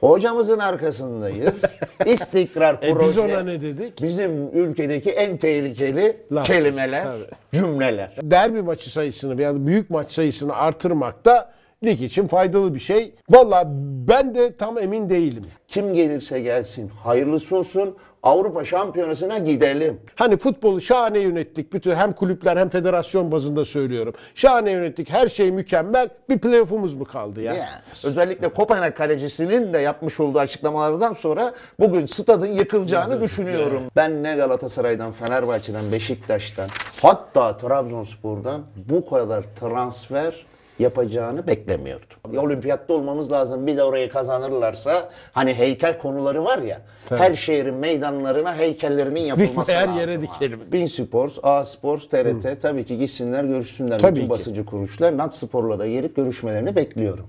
Hocamızın arkasındayız. İstikrar E proje. biz ona ne dedik? Bizim ülkedeki en tehlikeli Laf. kelimeler, Tabii. cümleler. Derbi maçı sayısını veya büyük maç sayısını artırmak da lig için faydalı bir şey. Valla ben de tam emin değilim. Kim gelirse gelsin hayırlısı olsun Avrupa Şampiyonası'na gidelim. Hani futbolu şahane yönettik. Bütün hem kulüpler hem federasyon bazında söylüyorum. Şahane yönettik. Her şey mükemmel. Bir playoff'umuz mu kaldı ya? Yani özellikle Kopenhag kalecisinin de yapmış olduğu açıklamalardan sonra bugün stadın yıkılacağını düşünüyorum. Ben ne Galatasaray'dan, Fenerbahçe'den, Beşiktaş'tan hatta Trabzonspor'dan bu kadar transfer yapacağını beklemiyordum. Ya Olimpiyatta olmamız lazım. Bir de orayı kazanırlarsa hani heykel konuları var ya. Her şehrin meydanlarına heykellerinin yapılması her lazım. yere abi. dikelim. Bin Sports, A Sports, TRT tabii ki gitsinler görüşsünler. Tabii Bütün ki. basıcı kuruluşlar. Nat Spor'la da gelip görüşmelerini bekliyorum.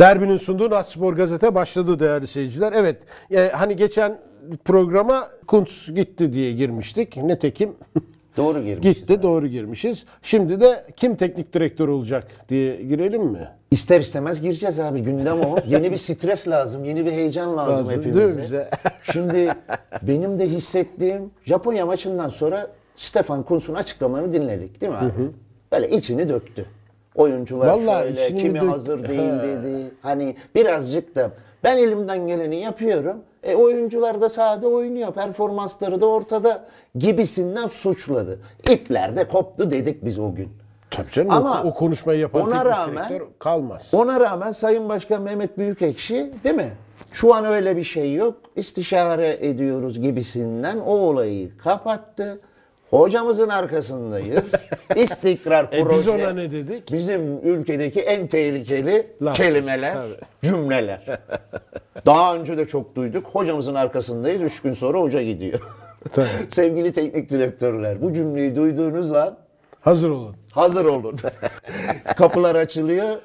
Derbinin sunduğu Natspor Gazete başladı değerli seyirciler. Evet e, hani geçen programa Kuntz gitti diye girmiştik. Netekim Doğru girmişiz. gitti doğru girmişiz. Şimdi de kim teknik direktör olacak diye girelim mi? İster istemez gireceğiz abi gündem o. Yeni bir stres lazım, yeni bir heyecan lazım, Lazım, hepimize. bize? Şimdi benim de hissettiğim Japonya maçından sonra Stefan Kuntz'un açıklamalarını dinledik değil mi abi? Böyle içini döktü. Oyuncular Vallahi şöyle, kimi dök- hazır değil dedi. Hani birazcık da ben elimden geleni yapıyorum. E oyuncular da sahada oynuyor. Performansları da ortada gibisinden suçladı. İpler de koptu dedik biz o gün. Tabii canım Ama o, o konuşmayı yapan ona rağmen- kalmaz. Ona rağmen Sayın Başkan Mehmet Büyükekşi değil mi? Şu an öyle bir şey yok. İstişare ediyoruz gibisinden o olayı kapattı. Hocamızın arkasındayız. İstikrar E proje. biz ona ne dedik? Bizim ülkedeki en tehlikeli Laf. kelimeler, Tabii. cümleler. Daha önce de çok duyduk. Hocamızın arkasındayız. Üç gün sonra hoca gidiyor. Tabii. Sevgili teknik direktörler bu cümleyi duyduğunuz an Hazır olun. Hazır olun. Kapılar açılıyor.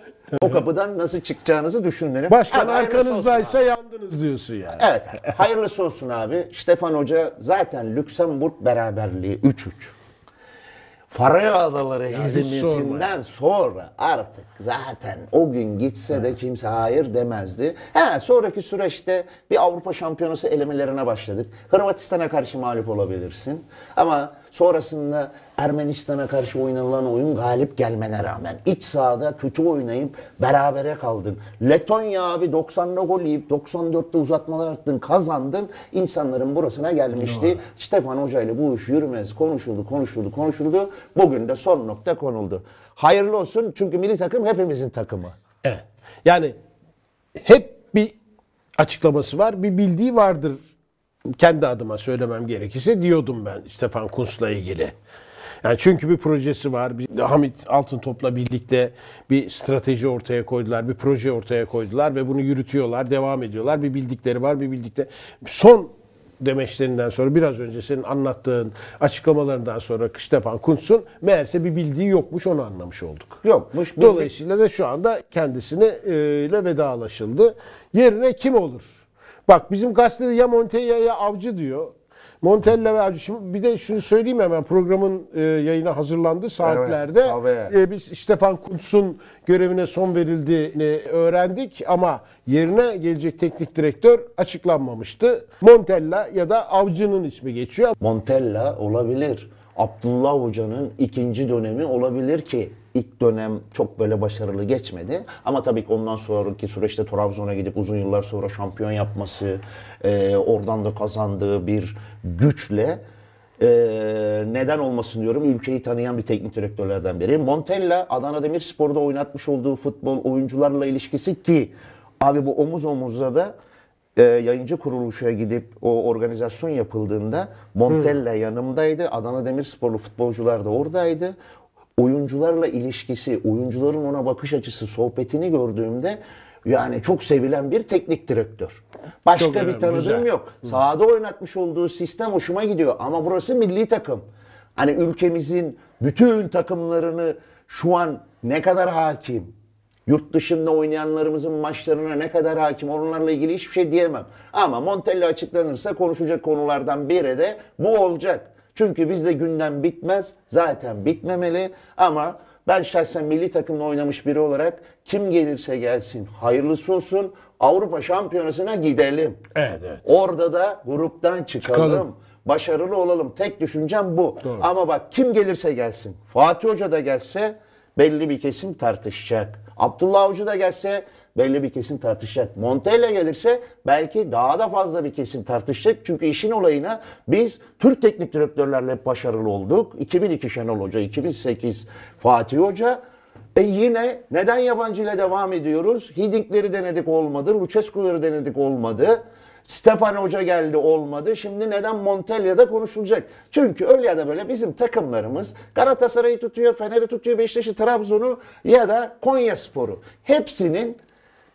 O kapıdan nasıl çıkacağınızı düşünün. Başkan olsun arkanızdaysa yandınız diyorsun yani. abi. Evet. Hayırlısı olsun abi. Stefan Hoca zaten Lüksemburg beraberliği 3-3. Faroe Adaları hizmetinden sonra artık zaten o gün gitse de kimse hayır demezdi. He, sonraki süreçte bir Avrupa Şampiyonası elemelerine başladık. Hırvatistan'a karşı mağlup olabilirsin. Ama sonrasında Ermenistan'a karşı oynanılan oyun galip gelmene rağmen iç sahada kötü oynayıp berabere kaldın. Letonya abi 90'da gol yiyip 94'te uzatmalar attın, kazandın. İnsanların burasına gelmişti. Stefan Hoca ile bu iş yürümez. Konuşuldu, konuşuldu, konuşuldu. Bugün de son nokta konuldu. Hayırlı olsun çünkü milli takım hepimizin takımı. Evet. Yani hep bir açıklaması var, bir bildiği vardır. Kendi adıma söylemem gerekirse diyordum ben Stefan Kuntz'la ilgili. Yani çünkü bir projesi var. Bir, Hamit Altıntop'la birlikte bir strateji ortaya koydular, bir proje ortaya koydular ve bunu yürütüyorlar, devam ediyorlar. Bir bildikleri var, bir bildikleri. Son demeçlerinden sonra biraz önce senin anlattığın açıklamalarından sonra Stefan Kuntz'un meğerse bir bildiği yokmuş onu anlamış olduk. Yokmuş. Dolayısıyla da şu anda kendisine e, ile vedalaşıldı. Yerine kim olur? Bak bizim gazetede ya Montella ya Avcı diyor. Montella ve Avcı. Şimdi bir de şunu söyleyeyim hemen programın e, yayına hazırlandığı saatlerde tabii. e, biz Stefan Kuntz'un görevine son verildiğini öğrendik ama yerine gelecek teknik direktör açıklanmamıştı. Montella ya da Avcı'nın ismi geçiyor. Montella olabilir. Abdullah Hoca'nın ikinci dönemi olabilir ki ilk dönem çok böyle başarılı geçmedi. Ama tabii ki ondan sonraki süreçte Trabzon'a gidip uzun yıllar sonra şampiyon yapması, e, oradan da kazandığı bir güçle e, neden olmasın diyorum ülkeyi tanıyan bir teknik direktörlerden biri. Montella Adana Demirspor'da oynatmış olduğu futbol oyuncularla ilişkisi ki abi bu omuz omuza da e, yayıncı kuruluşa gidip o organizasyon yapıldığında Montella yanımdaydı. Adana Demirsporlu futbolcular da oradaydı. Oyuncularla ilişkisi, oyuncuların ona bakış açısı, sohbetini gördüğümde yani çok sevilen bir teknik direktör. Başka Çok bir önemli, tanıdığım güzel. yok. Sahada oynatmış olduğu sistem hoşuma gidiyor ama burası milli takım. Hani ülkemizin bütün takımlarını şu an ne kadar hakim, Yurt dışında oynayanlarımızın maçlarına ne kadar hakim onlarla ilgili hiçbir şey diyemem. Ama Montella açıklanırsa konuşacak konulardan biri de bu olacak. Çünkü bizde gündem bitmez. Zaten bitmemeli ama ben şahsen milli takımla oynamış biri olarak kim gelirse gelsin hayırlısı olsun Avrupa Şampiyonası'na gidelim. Evet, evet. Orada da gruptan çıkalım. Çıkalım. Başarılı olalım. Tek düşüncem bu. Ama bak kim gelirse gelsin. Fatih Hoca da gelse belli bir kesim tartışacak. Abdullah Avcı da gelse belli bir kesim tartışacak. Montella gelirse belki daha da fazla bir kesim tartışacak. Çünkü işin olayına biz Türk teknik direktörlerle başarılı olduk. 2002 Şenol Hoca, 2008 Fatih Hoca. E yine neden yabancı ile devam ediyoruz? Hidingleri denedik olmadı, Lucescu'ları denedik olmadı. Stefan Hoca geldi olmadı. Şimdi neden Montella'da konuşulacak? Çünkü öyle ya da böyle bizim takımlarımız Galatasaray'ı tutuyor, Fener'i tutuyor, Beşiktaş'ı, Trabzon'u ya da Konyaspor'u. Hepsinin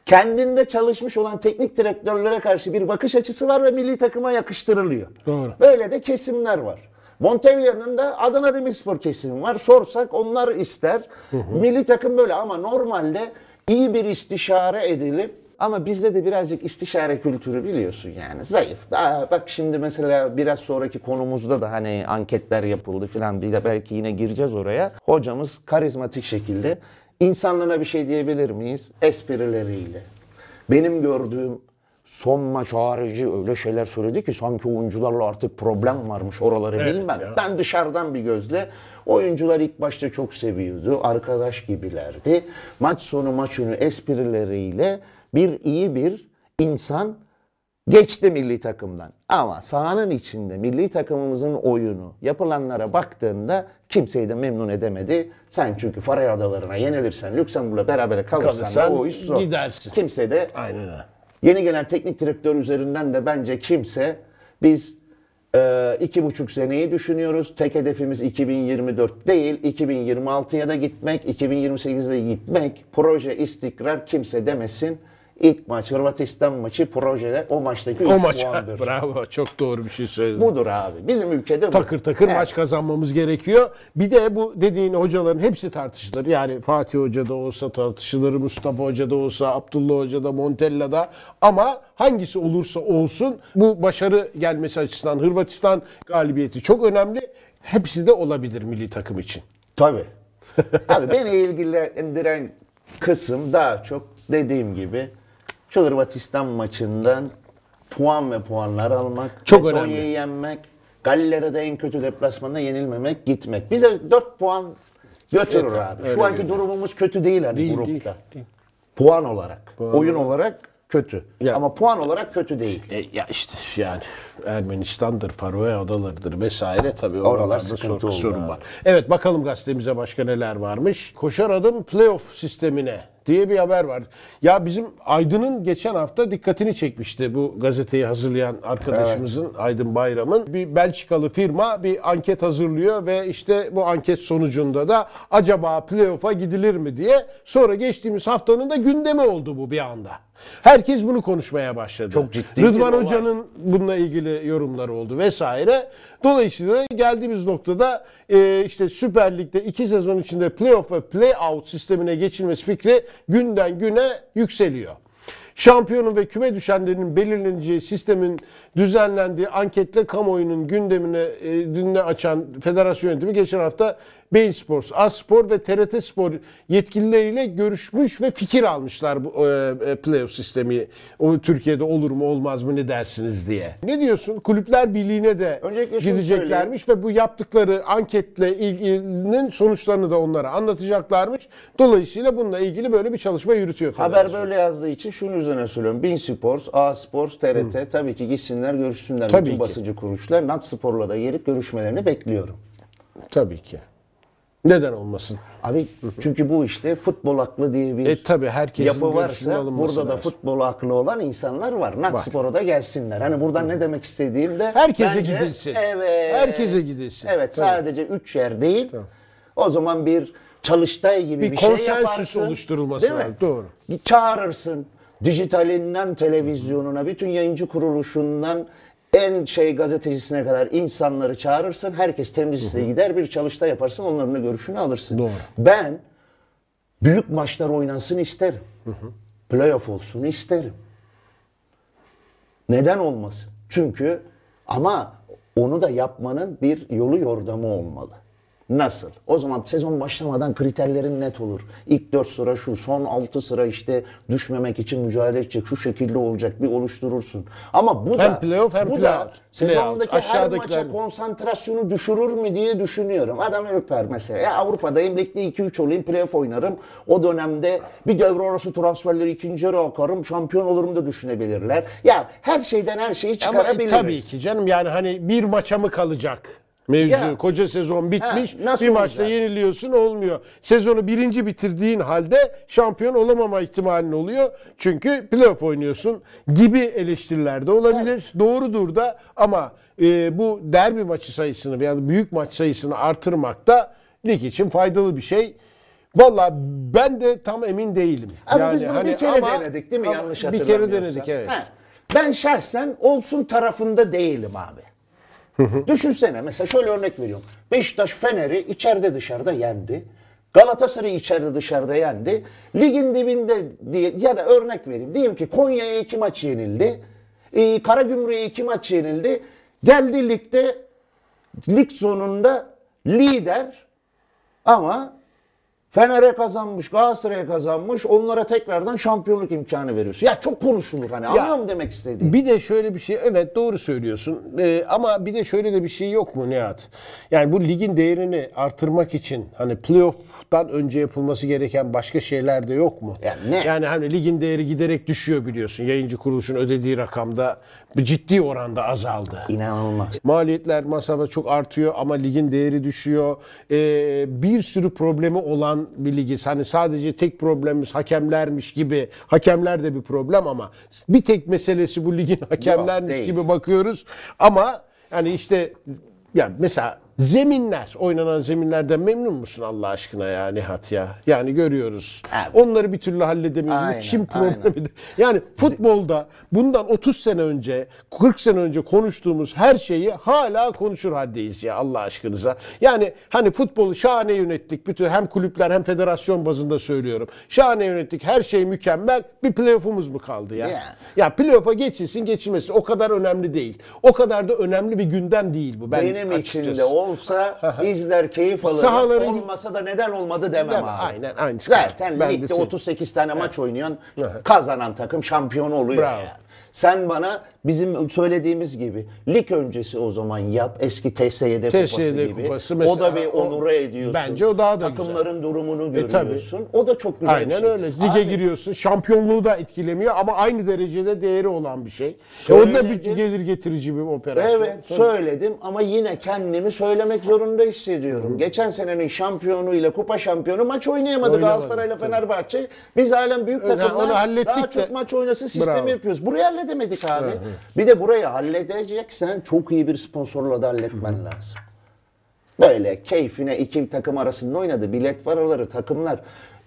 kendinde çalışmış olan teknik direktörlere karşı bir bakış açısı var ve milli takıma yakıştırılıyor. Doğru. Böyle de kesimler var. Montella'nın da Adana Demirspor kesimi var. Sorsak onlar ister. Milli takım böyle ama normalde iyi bir istişare edilip ama bizde de birazcık istişare kültürü biliyorsun yani zayıf. Aa, bak şimdi mesela biraz sonraki konumuzda da hani anketler yapıldı filan bir de belki yine gireceğiz oraya. Hocamız karizmatik şekilde insanlığına bir şey diyebilir miyiz? Esprileriyle. Benim gördüğüm son maç harici öyle şeyler söyledi ki sanki oyuncularla artık problem varmış oraları Evet bilmem. ya. Ben dışarıdan bir gözle oyuncular ilk başta çok seviyordu. Arkadaş gibilerdi. Maç sonu maç önü esprileriyle bir iyi bir insan geçti milli takımdan. Ama sahanın içinde milli takımımızın oyunu yapılanlara baktığında kimseyi de memnun edemedi. Sen çünkü Faroe Adalarına yenilirsen, Lüksemburg'la beraber kalırsan, Kalırsan da o iş zor. gidersin. Kimse de Aynen öyle. Yeni gelen teknik direktör üzerinden de bence kimse biz e, iki buçuk seneyi düşünüyoruz. Tek hedefimiz 2024 değil, 2026'ya da gitmek, 2028'de gitmek. Proje istikrar kimse demesin. İlk maç Hırvatistan maçı projede o maçtaki 3 O maç. puandır. Bravo. Çok doğru bir şey söyledin. Budur abi. Bizim ülkede bu. takır takır Evet. maç kazanmamız gerekiyor. Bir de bu dediğin hocaların hepsi tartışılır. Yani Fatih Hoca da olsa tartışılır, Mustafa Hoca da olsa, Abdullah Hoca da, Montella da. Ama hangisi olursa olsun bu başarı gelmesi açısından Hırvatistan galibiyeti çok önemli. Hepsi de olabilir milli takım için. Tabii. Abi beni ilgilendiren kısım daha çok dediğim gibi şu Hırvatistan maçından puan ve puanlar almak, Çok önemli. yenmek, Galler'e de en kötü deplasmanda yenilmemek, gitmek. Bize 4 puan götürür Yeter, abi. Şu anki görünüyor. durumumuz kötü değil hani Değil, grupta. değil, değil. Puan olarak, oyun olarak kötü. Ya- Ama puan olarak kötü değil. E, ya işte yani Ermenistan'dır, Faroe Adaları'dır vesaire tabii Oralar sıkıntı sorun, sorun var. Evet bakalım gazetemize başka neler varmış. Koşar adım playoff sistemine diye bir haber var. Ya bizim Aydın'ın geçen hafta dikkatini çekmişti bu gazeteyi hazırlayan arkadaşımızın Aydın Bayram'ın. Bir Belçikalı firma bir anket hazırlıyor ve işte bu anket sonucunda da acaba playoff'a gidilir mi diye sonra geçtiğimiz haftanın da gündemi oldu bu bir anda. Herkes bunu konuşmaya başladı. Çok ciddi Rıdvan. Hoca'nın bununla ilgili yorumları oldu vesaire. Dolayısıyla geldiğimiz noktada e, işte Süper Lig'de iki sezon içinde playoff ve playout sistemine geçilmesi fikri günden güne yükseliyor. Şampiyonun ve küme düşenlerin belirleneceği sistemin düzenlendiği anketle kamuoyunun gündemine e, dünle açan federasyon yönetimi geçen hafta Bein Sports, Aspor ve TRT Spor yetkilileriyle görüşmüş ve fikir almışlar bu e, e, playoff sistemi. O Türkiye'de olur mu olmaz mı ne dersiniz diye. Ne diyorsun? Kulüpler Birliği'ne de Öncelikle gideceklermiş ve bu yaptıkları anketle ilginin sonuçlarını da onlara anlatacaklarmış. Dolayısıyla bununla ilgili böyle bir çalışma yürütüyor. Haber böyle yazdığı için şunun üzerine söylüyorum. Bein Sports, A Sports, TRT tabii ki gitsinler görüşsünler. Tabii Bütün ki. basıcı kuruluşlar. Nat Spor'la da gelip görüşmelerini bekliyorum. Tabii ki. Neden olmasın? Abi çünkü bu işte futbol aklı diye bir E tabii herkesin yapı varsa burada da futbol aklı olan insanlar var. Nat Spor'a da gelsinler. Hani buradan ne demek istediğim de Herkese bence- gidilsin. Evet. Herkese gidilsin. Evet Tabii. sadece üç yer değil. O zaman bir çalıştay gibi bir, Bir şey konsensüs yaparsın. oluşturulması Değil mi? lazım, doğru. Bir çağırırsın. Dijitalinden televizyonuna, bütün yayıncı kuruluşundan en şey gazetecisine kadar insanları çağırırsın. Herkes temsilcisiyle gider bir çalıştay yaparsın. Onların da görüşünü alırsın. Doğru. Ben büyük maçlar oynansın isterim. Playoff olsun isterim. Neden olmasın? Çünkü ama Onu da yapmanın bir yolu yordamı olmalı. Nasıl? O zaman sezon başlamadan kriterlerin net olur. İlk 4 sıra şu, son 6 sıra işte düşmemek için mücadele edecek, şu şekilde olacak bir oluşturursun. Ama bu Hem da playoff hem bu playout. da sezondaki her maça konsantrasyonu düşürür mü diye düşünüyorum. Adam öper mesela. Ya Avrupa'dayım, ligde 2-3 olayım, playoff oynarım. O dönemde bir devre arası transferleri ikinci yarı akarım, şampiyon olurum da düşünebilirler. Ya her şeyden her şeyi Ama e, çıkarabiliriz. tabii ki canım yani hani bir maça mı kalacak? Mevzu Ya. koca sezon bitmiş. Ha, bir maçta olacak? yeniliyorsun olmuyor. Sezonu birinci bitirdiğin halde şampiyon olamama ihtimalin oluyor. Çünkü playoff oynuyorsun gibi eleştiriler de olabilir. Doğrudur da ama e, bu derbi maçı sayısını veya büyük maç sayısını artırmak da lig için faydalı bir şey. Valla ben de tam emin değilim. Ama biz bunu hani bir kere ama- denedik değil mi? Yanlış Bir hatırlamıyorsam. kere denedik evet. Ha, Ben şahsen olsun tarafında değilim abi. Düşünsene mesela şöyle örnek veriyorum. Beşiktaş Fener'i içeride dışarıda yendi. Galatasaray içeride dışarıda yendi. Ligin dibinde diye ya da örnek vereyim. Diyelim ki Konya'ya iki maç yenildi. Ee, Karagümrük'e iki maç yenildi. Geldi ligde lig sonunda lider ama Fener'e kazanmış, Galatasaray'a kazanmış. Onlara tekrardan şampiyonluk imkanı veriyorsun. Ya çok konuşulur hani. Anlıyor musun demek istediğim? Bir de şöyle bir şey, evet doğru söylüyorsun. Ee, ama bir de şöyle de bir şey yok mu Nihat? Yani bu ligin değerini artırmak için hani playoff'tan önce yapılması gereken başka şeyler de yok mu? Yani ne? Yani hani ligin değeri giderek düşüyor biliyorsun. Yayıncı kuruluşun ödediği rakamda ciddi oranda azaldı. İnanılmaz. Maliyetler, masraflar çok artıyor ama ligin değeri düşüyor. Ee, bir sürü problemi olan bir ligiz. Hani sadece tek problemimiz hakemlermiş gibi. Hakemler de bir problem ama bir tek meselesi bu ligin hakemlermiş değil. gibi bakıyoruz. Ama yani işte ya mesela zeminler, oynanan zeminlerden memnun musun Allah aşkına ya Nihat ya? Yani görüyoruz. Abi. Onları bir türlü halledemiyoruz. Aynen, aynen. problemi. Yani futbolda bundan 30 sene önce, 40 sene önce konuştuğumuz her şeyi hala konuşur haldeyiz ya Allah aşkınıza. Yani hani futbolu şahane yönettik. Bütün hem kulüpler hem federasyon bazında söylüyorum. Şahane yönettik. Her şey mükemmel. Bir playoff'umuz mu kaldı ya? Yani. Ya playoff'a geçilsin geçilmesin. O kadar önemli değil. O kadar da önemli bir gündem değil bu. Ben Benim açıkçası. içinde olsa izler keyif alırım. Sahaları- Olmasa da neden olmadı demem Deme, abi. aynen, aynı. Zaten Ben de ligde senin- 38 tane maç oynuyorsun. Kazanan takım şampiyon oluyor Bravo. yani. Sen bana bizim söylediğimiz gibi lig öncesi o zaman yap. Eski TSYD kupası gibi. kupası o mesela, da bir o- onura ediyorsun. Bence o daha da güzel. Takımların durumunu E, tabii. görüyorsun. o da çok güzel bir Aynen şey. öyle. Lige Abi, giriyorsun. Şampiyonluğu da etkilemiyor ama aynı derecede değeri olan bir şey. E, o da bir Söyledim. gelir getirici bir operasyon. Evet söyledim ama yine kendimi söylemek zorunda hissediyorum. Geçen senenin şampiyonuyla kupa şampiyonu maç oynayamadı Oynamadı, Galatasaray'la Fenerbahçe. Biz halen büyük takımlar daha de. çok maç oynasın sistemi Bravo. yapıyoruz. Burayı halledemedik abi. Bir de burayı halledeceksen çok iyi bir sponsorla da halletmen lazım. Böyle keyfine iki takım arasında oynadı. Bilet paraları, takımlar.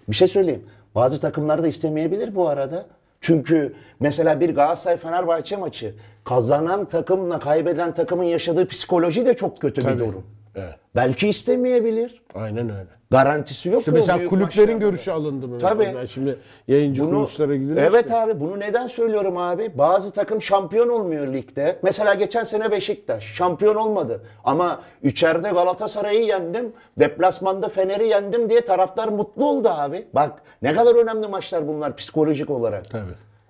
Bir şey söyleyeyim. Bazı takımlar da istemeyebilir bu arada. Çünkü mesela bir Galatasaray Fenerbahçe maçı kazanan takımla kaybeden takımın yaşadığı psikoloji de çok kötü bir durum. Evet. Belki istemeyebilir. Aynen öyle. Garantisi yok İşte mesela kulüplerin görüşü alındı mı? Tabii. Ben şimdi yayıncı Bunu, kuruluşlara gidilir. evet abi bunu neden söylüyorum abi? Bazı takım şampiyon olmuyor ligde. Mesela geçen sene Beşiktaş şampiyon olmadı. Ama içeride Galatasaray'ı yendim. Deplasmanda Fener'i yendim diye taraftar mutlu oldu abi. Bak ne kadar önemli maçlar bunlar psikolojik olarak. Tabii.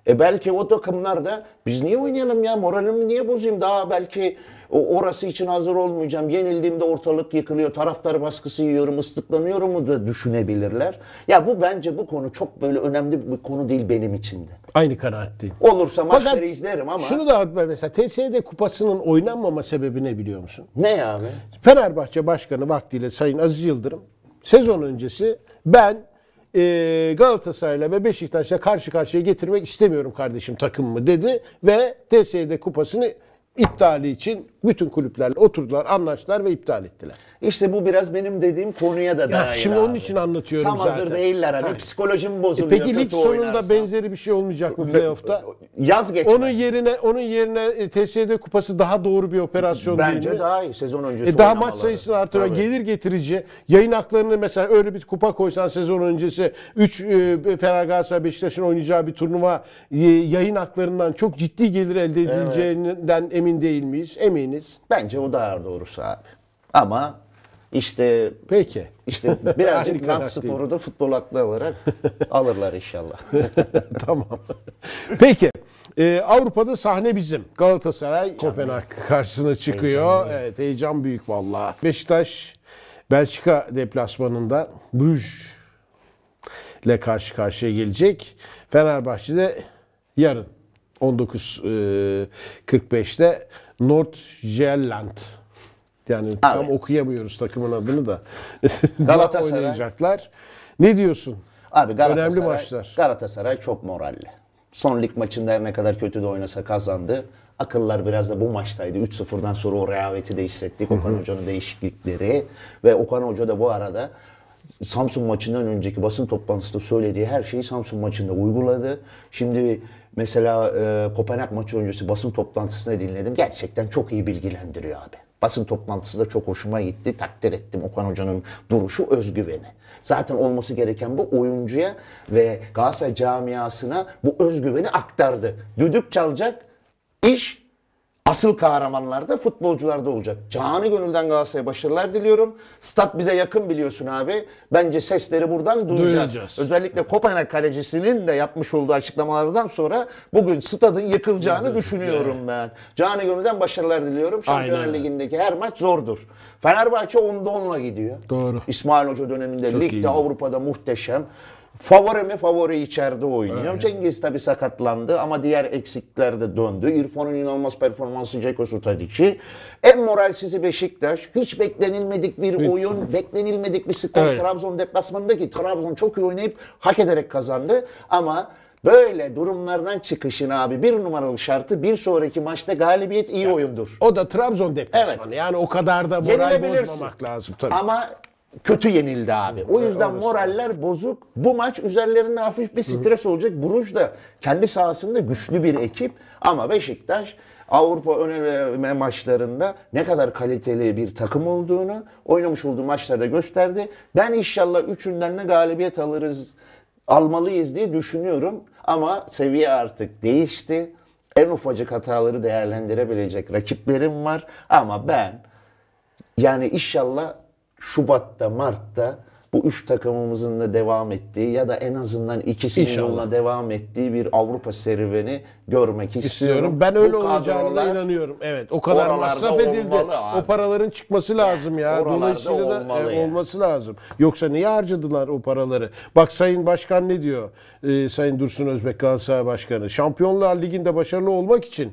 E belki o takımlar da biz niye oynayalım ya moralimi niye bozayım daha belki orası için hazır olmayacağım. Yenildiğimde ortalık yıkılıyor. Taraftar baskısı yiyorum, ıslıklanıyorum mu da düşünebilirler. Ya bu bence bu konu çok böyle önemli bir konu değil benim için de. Aynı kanaatteyim. Olursa maçları izlerim ama Şunu da mesela TSD kupasının oynanmama sebebi ne biliyor musun? ne abi? Fenerbahçe Başkanı vaktiyle Sayın Aziz Yıldırım sezon öncesi ben e, Galatasaray'la ve Beşiktaş'la karşı karşıya getirmek istemiyorum kardeşim takımımı dedi ve TSD kupasını iptali için bütün kulüplerle oturdular, anlaştılar ve iptal ettiler. İşte bu biraz benim dediğim konuya da dair şimdi abi. onun için anlatıyorum Tam zaten. hazır değiller hani Ha. psikolojim E bozuluyor. peki lig sonunda oynarsan. benzeri bir şey olmayacak mı playoff'ta? Yaz geçmez. Onun yerine onun yerine e, TSD kupası daha doğru bir operasyon değil mi? Bence daha iyi sezon öncesi E daha maç sayısını artırma, Tabii. gelir getirici. Yayın haklarını mesela öyle bir kupa koysan sezon öncesi 3 e, Fener Galatasaray Beşiktaş'ın oynayacağı bir turnuva e, yayın haklarından çok ciddi gelir elde edileceğinden emin değil miyiz? Eminiz. Tahmininiz? Bence o daha doğrusu abi. Ama işte Peki. işte birazcık Nant Spor'u da futbol aklı olarak alırlar inşallah. tamam. Peki. Ee, Avrupa'da sahne bizim. Galatasaray Kopenhag karşısına çıkıyor. evet heyecan büyük vallahi. Beşiktaş Belçika deplasmanında Bruges ile karşı karşıya gelecek. Fenerbahçe'de yarın 19.45'te Nordjylland yani tam okuyamıyoruz takımın adını da. Galatasaray. oynayacaklar. Ne diyorsun? Abi Galatasaray, Önemli maçlar. Galatasaray çok moralli. Son lig maçında her ne kadar kötü de oynasa kazandı. Akıllar biraz da bu maçtaydı. 3-0'dan sonra o rehaveti de hissettik. Okan Hoca'nın değişiklikleri. Ve Okan Hoca da bu arada Samsun maçından önceki basın toplantısında söylediği her şeyi Samsun maçında uyguladı. Şimdi mesela e, Kopenhag maçı öncesi basın toplantısını dinledim. Gerçekten çok iyi bilgilendiriyor abi. Basın toplantısı da çok hoşuma gitti. Takdir ettim Okan Hoca'nın duruşu, özgüveni. Zaten olması gereken bu oyuncuya ve Galatasaray camiasına bu özgüveni aktardı. Düdük çalacak, iş asıl kahramanlarda futbolcularda olacak. Canı gönülden Galatasaray'a başarılar diliyorum. Stat bize yakın biliyorsun abi. Bence sesleri buradan duyacağız. Duyacağız. Özellikle Kopenhag kalecisinin de yapmış olduğu açıklamalardan sonra bugün stadın yıkılacağını düşünüyorum ben. Canı gönülden başarılar diliyorum. Şampiyonlar Aynen. Ligi'ndeki her maç zordur. Fenerbahçe 10'da 10'la gidiyor. Doğru. İsmail Hoca döneminde Çok ligde iyi. Avrupa'da muhteşem. Favori mi? Favori içeride oynuyor. Cengiz tabi sakatlandı ama diğer eksikler de döndü. İrfan'ın inanılmaz performansı Ceko Sutadiç'i. En moralsizi Beşiktaş. Hiç beklenilmedik bir oyun, beklenilmedik bir skor. Evet. Trabzon deplasmanındaki Trabzon çok iyi oynayıp hak ederek kazandı. Ama böyle durumlardan çıkışın abi bir numaralı şartı bir sonraki maçta galibiyet iyi oyundur. O da Trabzon deplasmanı. Yani o kadar da moral bozmamak lazım tabii. Ama kötü yenildi abi. O yüzden moraller bozuk. Bu maç üzerlerine hafif bir stres olacak. Bruges da kendi sahasında güçlü bir ekip ama Beşiktaş Avrupa öneleme maçlarında ne kadar kaliteli bir takım olduğunu oynamış olduğu maçlarda gösterdi. Ben inşallah üçünden de galibiyet alırız, almalıyız diye düşünüyorum. Ama seviye artık değişti. En ufacık hataları değerlendirebilecek rakiplerim var. Ama ben yani inşallah Şubat'ta, Mart'ta bu üç takımımızın da devam ettiği ya da en azından ikisinin İnşallah. yoluna devam ettiği bir Avrupa serüveni görmek istiyorum. istiyorum. Ben öyle Bu olacağına inanıyorum. Evet. O kadar masraf edildi. abi. O paraların çıkması lazım ya. oralarda Dolayısıyla da olmalı e, ya. olması lazım. Yoksa niye harcadılar o paraları? Bak Sayın Başkan ne diyor? Ee, Sayın Dursun Özbek Galatasaray Başkanı. Şampiyonlar Ligi'nde başarılı olmak için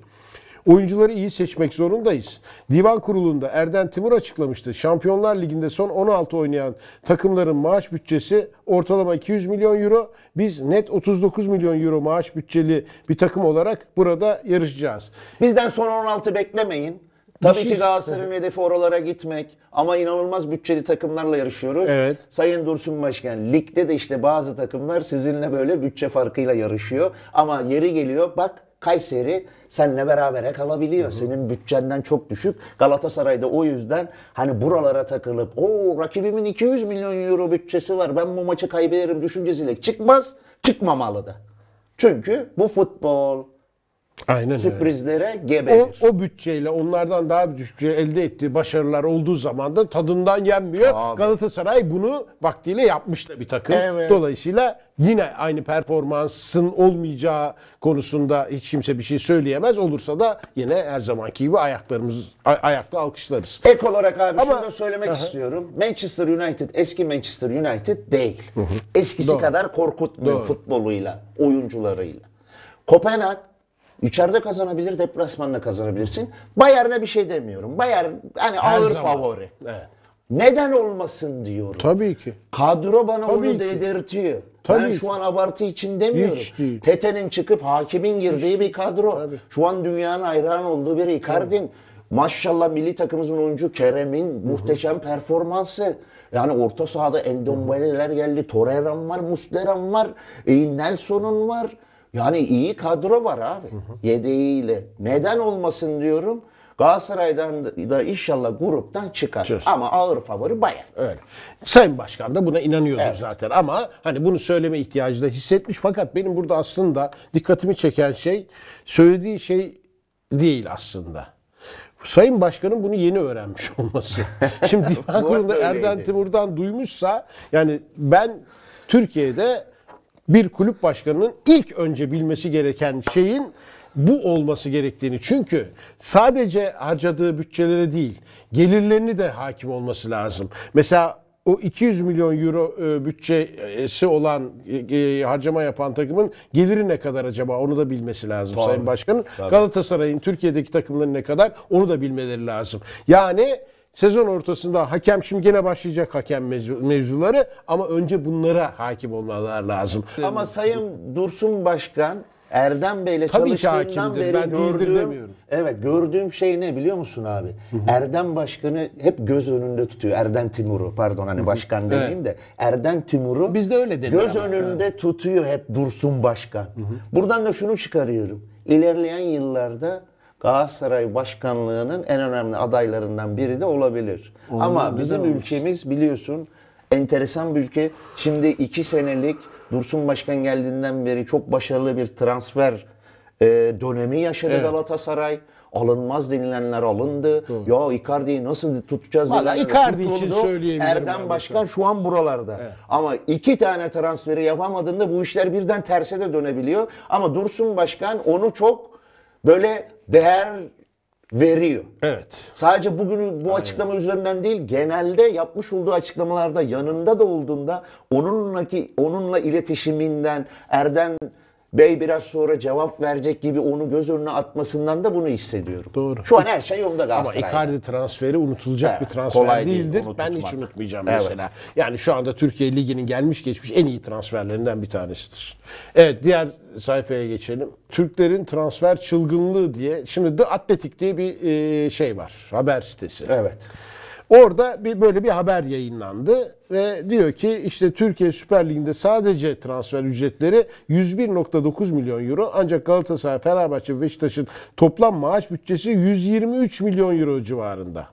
Oyuncuları iyi seçmek zorundayız. Divan kurulunda Erden Timur açıklamıştı. Şampiyonlar Ligi'nde son 16 oynayan takımların maaş bütçesi ortalama 200 milyon euro. Biz net 39 milyon euro maaş bütçeli bir takım olarak burada yarışacağız. Bizden son 16 beklemeyin. Tabii şey- ki Galatasaray'ın hedefi oralara gitmek ama inanılmaz bütçeli takımlarla yarışıyoruz. Evet. Sayın Dursun Başkan, ligde de işte bazı takımlar sizinle böyle bütçe farkıyla yarışıyor. Ama yeri geliyor bak Kayseri seninle berabere kalabiliyor. Senin bütçenden çok düşük. Galatasaray'da o yüzden hani buralara takılıp o rakibimin 200 milyon euro bütçesi var ben bu maçı kaybederim düşüncesiyle çıkmaz, çıkmamalı da. Çünkü bu futbol Aynen öyle. sürprizlere O, gebedir. o bütçeyle onlardan daha düşük elde ettiği başarılar olduğu zaman da tadından yenmiyor. Abi. Galatasaray bunu vaktiyle yapmış da bir takım. Evet. Dolayısıyla yine aynı performansın olmayacağı konusunda hiç kimse bir şey söyleyemez. Olursa da yine her zamanki gibi ayaklarımız ay- ayakta alkışlarız. Ek olarak abi Ama- şunu da söylemek istiyorum. Manchester United eski Manchester United değil. Eskisi Doğru. kadar korkutmuyor Doğru. futboluyla, oyuncularıyla. Kopenhag içeride kazanabilir, deplasmanda kazanabilirsin. Bayern'e bir şey demiyorum. Bayern hani ağır zaman. favori. Evet. Neden olmasın diyorum. Tabii ki. Kadro bana Tabii onu ki. dedirtiyor. Tabii ben ki. şu an abartı için demiyorum. Hiç değil. Tete'nin çıkıp hakimin girdiği bir kadro. Tabii. Şu an dünyanın hayran olduğu bir Icardi'nin. Maşallah milli takımımızın oyuncu Kerem'in muhteşem performansı. Yani orta sahada Endombele'ler geldi. Torreira'm var, Muslera'm var. E, Nelson'un var. Yani iyi kadro var abi. Yedeğiyle. Neden olmasın diyorum. Galatasaray'dan da inşallah gruptan çıkar. Çıkar. Ama ağır favori Bayern. Öyle. Sayın Başkan da buna inanıyordur zaten ama hani bunu söyleme ihtiyacı da hissetmiş fakat benim burada aslında dikkatimi çeken şey söylediği şey değil aslında. Sayın Başkan'ın bunu yeni öğrenmiş olması. Şimdi Divan Kurulu'nda Erden. Timur'dan duymuşsa yani ben Türkiye'de bir kulüp başkanının ilk önce bilmesi gereken şeyin bu olması gerektiğini. Çünkü sadece harcadığı bütçelere değil, gelirlerini de hakim olması lazım. Mesela o 200 milyon euro e, bütçesi olan e, e, harcama yapan takımın geliri ne kadar acaba onu da bilmesi lazım Sayın Başkanın. Galatasaray'ın Türkiye'deki takımların ne kadar onu da bilmeleri lazım. Yani sezon ortasında hakem şimdi gene başlayacak hakem mevzu- mevzuları ama önce bunlara hakim olmaları lazım. Ama Sayın Dursun Başkan Erdem Bey'le Tabii ki çalıştığından hakimdir. beri Ben değildir gördüğüm demiyorum. evet gördüğüm şey ne biliyor musun abi? Erdem Başkan'ı hep göz önünde tutuyor. Erdem Timur'u pardon hani başkan demeyeyim de Erdem Timur'u Bizde öyle denir göz ama. önünde tutuyor hep Dursun Başkan. Buradan da şunu çıkarıyorum. İlerleyen yıllarda Galatasaray başkanlığının en önemli adaylarından biri de olabilir. Ama bizim ülkemiz biliyorsun enteresan bir ülke. Şimdi iki senelik Dursun Başkan geldiğinden beri çok başarılı bir transfer e, dönemi yaşadı Galatasaray. Alınmaz denilenler alındı. Ya Icardi'yi nasıl tutacağız? Denilenler Icardi için tutuldu. söyleyebilirim Erdem Başkan şu an buralarda. Ama iki tane transferi yapamadığında bu işler birden terse de dönebiliyor. Ama Dursun Başkan onu çok böyle değer veriyor. Evet. Sadece bugün bu açıklama üzerinden değil, genelde yapmış olduğu açıklamalarda yanında da olduğunda onunla ki onunla iletişiminden Erden Bey biraz sonra cevap verecek gibi onu göz önüne atmasından da bunu hissediyorum. Doğru. Şu an her şey yolunda Ama Galatasaray'da. Icardi transferi unutulacak Evet, bir transfer kolay değil, değildir. onu ben hiç unutmayacağım Evet. mesela. Yani şu anda Türkiye Ligi'nin gelmiş geçmiş en iyi transferlerinden bir tanesidir. Evet diğer sayfaya geçelim. Türklerin transfer çılgınlığı diye. Şimdi The Athletic diye bir e, şey var. Haber sitesi. Evet. Orada bir böyle bir haber yayınlandı ve diyor ki işte Türkiye Süper Ligi'nde sadece transfer ücretleri 101.9 milyon euro ancak Galatasaray, Fenerbahçe ve Beşiktaş'ın toplam maaş bütçesi 123 milyon euro civarında.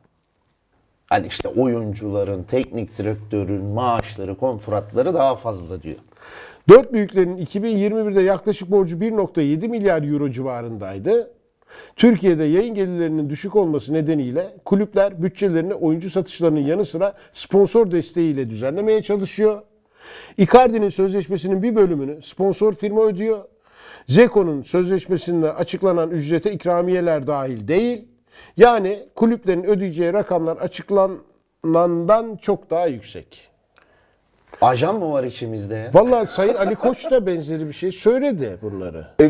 Hani işte oyuncuların, teknik direktörün maaşları, kontratları daha fazla diyor. Dört büyüklerin 2021'de yaklaşık borcu 1.7 milyar euro civarındaydı. Türkiye'de yayın gelirlerinin düşük olması nedeniyle kulüpler bütçelerini oyuncu satışlarının yanı sıra sponsor desteğiyle düzenlemeye çalışıyor. Icardi'nin sözleşmesinin bir bölümünü sponsor firma ödüyor. Zeko'nun sözleşmesinde açıklanan ücrete ikramiyeler dahil değil. Yani kulüplerin ödeyeceği rakamlar açıklanandan çok daha yüksek. Ajan mı var içimizde? Vallahi Sayın Ali Koç da benzeri bir şey söyledi bunları. E,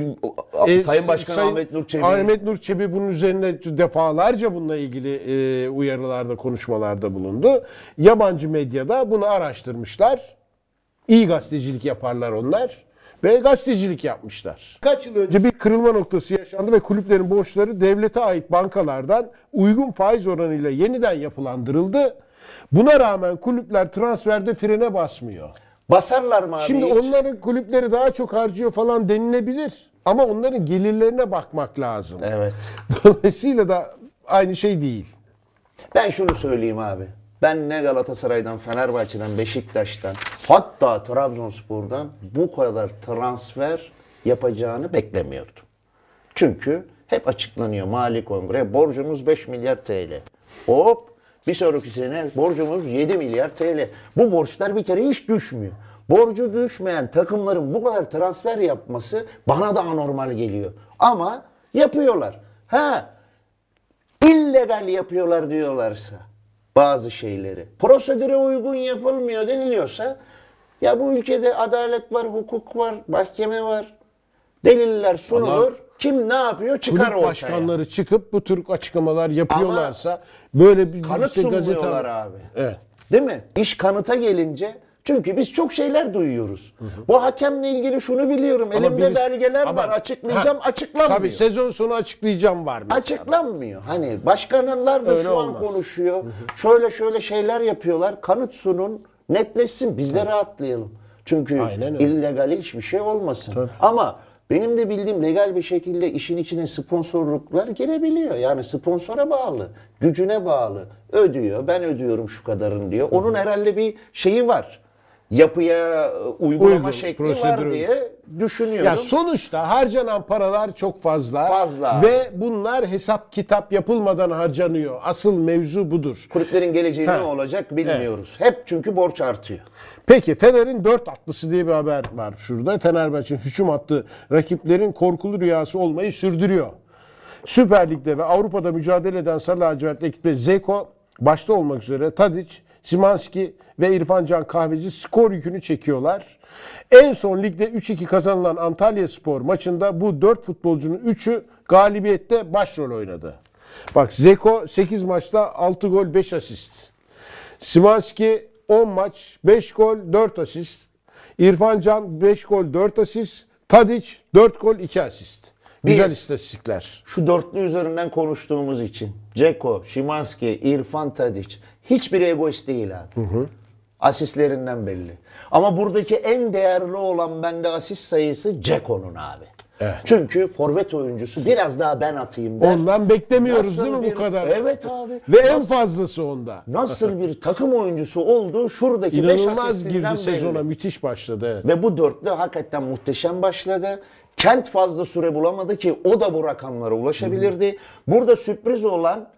E, Sayın Başkan Sayın Ahmet Nur Çebi. Ahmet Nur Çebi bunun üzerine defalarca bununla ilgili e, uyarılarda, konuşmalarda bulundu. Yabancı medyada bunu araştırmışlar. İyi gazetecilik yaparlar onlar ve gazetecilik yapmışlar. Kaç yıl önce bir kırılma noktası yaşandı ve kulüplerin borçları devlete ait bankalardan uygun faiz oranıyla yeniden yapılandırıldı. Buna rağmen kulüpler transferde frene basmıyor. Basarlar mı abi Şimdi hiç? onların kulüpleri daha çok harcıyor falan denilebilir. Ama onların gelirlerine bakmak lazım. Evet. Dolayısıyla da aynı şey değil. Ben şunu söyleyeyim abi. Ben ne Galatasaray'dan, Fenerbahçe'den, Beşiktaş'tan hatta Trabzonspor'dan bu kadar transfer yapacağını beklemiyordum. Çünkü hep açıklanıyor mali kongre borcumuz 5 milyar TL. Hop bir sonraki sene borcumuz 7 milyar TL. Bu borçlar bir kere hiç düşmüyor. Borcu düşmeyen takımların bu kadar transfer yapması bana da anormal geliyor. Ama yapıyorlar. Ha illegal yapıyorlar diyorlarsa bazı şeyleri, prosedüre uygun yapılmıyor deniliyorsa ya bu ülkede adalet var, hukuk var, mahkeme var. Deliller sunulur. Vallahi Kim ne yapıyor çıkar Kulüp ortaya. başkanları çıkıp bu tür açıklamalar yapıyorlarsa böyle bir Kanıt işte gazete- sunmuyorlar abi. Evet. Değil mi? İş kanıta gelince çünkü biz çok şeyler duyuyoruz. Bu hakemle ilgili şunu biliyorum. Ama Elimde birisi- belgeler Ama- var. Açıklayacağım. Ha, açıklanmıyor. Tabii sezon sonu açıklayacağım var mesela. Açıklanmıyor. Hani başkanlar da Öyle şu an olmaz. konuşuyor. Şöyle şöyle şeyler yapıyorlar. Kanıt sunun, netleşsin. Biz de rahatlayalım. Çünkü illegal hiçbir şey olmasın. Ama benim de bildiğim legal bir şekilde işin içine sponsorluklar girebiliyor. Yani sponsora bağlı, gücüne bağlı. Ödüyor, ben ödüyorum şu kadarın diyor. Onun herhalde bir şeyi var. Yapıya e, uygulama Uygun, şekli prosedürü. var diye düşünüyorum. Ya sonuçta harcanan paralar çok fazla. Fazla. Ve bunlar hesap kitap yapılmadan harcanıyor. Asıl mevzu budur. Kulüplerin geleceği ne Ha. olacak bilmiyoruz. Hep çünkü borç artıyor. Peki Fener'in 4 atlısı diye bir haber var şurada. Fenerbahçe'nin hücum hattı rakiplerin korkulu rüyası olmayı sürdürüyor. Süper Lig'de ve Avrupa'da mücadele eden Sarı Lacivert ekiple Zeko başta olmak üzere Tadic, Simanski ve İrfan Can Kahveci skor yükünü çekiyorlar. En son ligde 3-2 kazanılan Antalya Spor maçında bu 4 futbolcunun 3'ü galibiyette başrol oynadı. Bak Zeko 8 maçta 6 gol 5 asist. Simanski 10 maç, 5 gol, 4 asist. İrfan Can 5 gol, 4 asist. Tadic 4 gol, 2 asist. Güzel Bir- istatistikler. Şu dörtlü üzerinden konuştuğumuz için. Ceko, Şimanski, İrfan Tadic. Hiçbir egoist değil abi. Asistlerinden belli. Ama buradaki en değerli olan bende asist sayısı Ceko'nun abi. Evet. Çünkü forvet oyuncusu biraz daha ben atayım der. Ondan beklemiyoruz Nasıl değil mi bir- bu kadar? Evet abi. Ve en fazlası onda. Nasıl bir takım oyuncusu olduğu şuradaki 5 İnanılmaz asistinden girdi belli. sezona. Müthiş başladı. Evet. Ve bu dörtlü hakikaten muhteşem başladı. Kent fazla süre bulamadı ki o da bu rakamlara ulaşabilirdi. Burada sürpriz olan